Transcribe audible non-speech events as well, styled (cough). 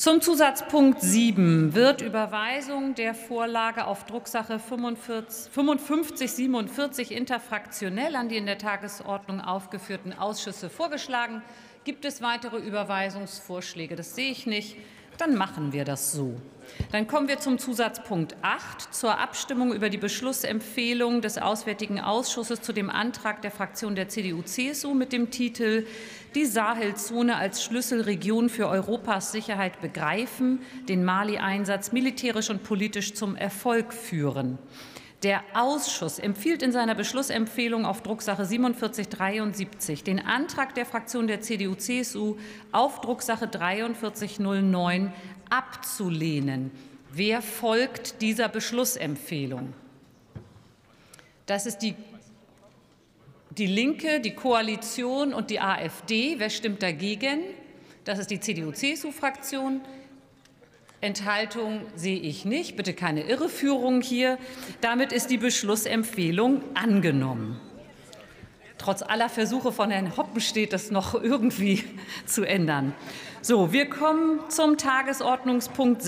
Zum Zusatzpunkt 7 wird Überweisung der Vorlage auf Drucksache 5547 interfraktionell an die in der Tagesordnung aufgeführten Ausschüsse vorgeschlagen. Gibt es weitere Überweisungsvorschläge? Das sehe ich nicht. Dann machen wir das so. Dann kommen wir zum Zusatzpunkt 8 zur Abstimmung über die Beschlussempfehlung des Auswärtigen Ausschusses zu dem Antrag der Fraktion der CDU-CSU mit dem Titel Die Sahelzone als Schlüsselregion für Europas Sicherheit begreifen, den Mali-Einsatz militärisch und politisch zum Erfolg führen. Der Ausschuss empfiehlt in seiner Beschlussempfehlung auf Drucksache 4773 den Antrag der Fraktion der CDU-CSU auf Drucksache 4309 abzulehnen. Wer folgt dieser Beschlussempfehlung? Das ist die, die Linke, die Koalition und die AfD. Wer stimmt dagegen? Das ist die CDU-CSU-Fraktion. Enthaltung sehe ich nicht. Bitte keine Irreführung hier. Damit ist die Beschlussempfehlung angenommen. Trotz aller Versuche von Herrn Hoppenstedt, das noch (laughs) irgendwie zu ändern. So, wir kommen zum Tagesordnungspunkt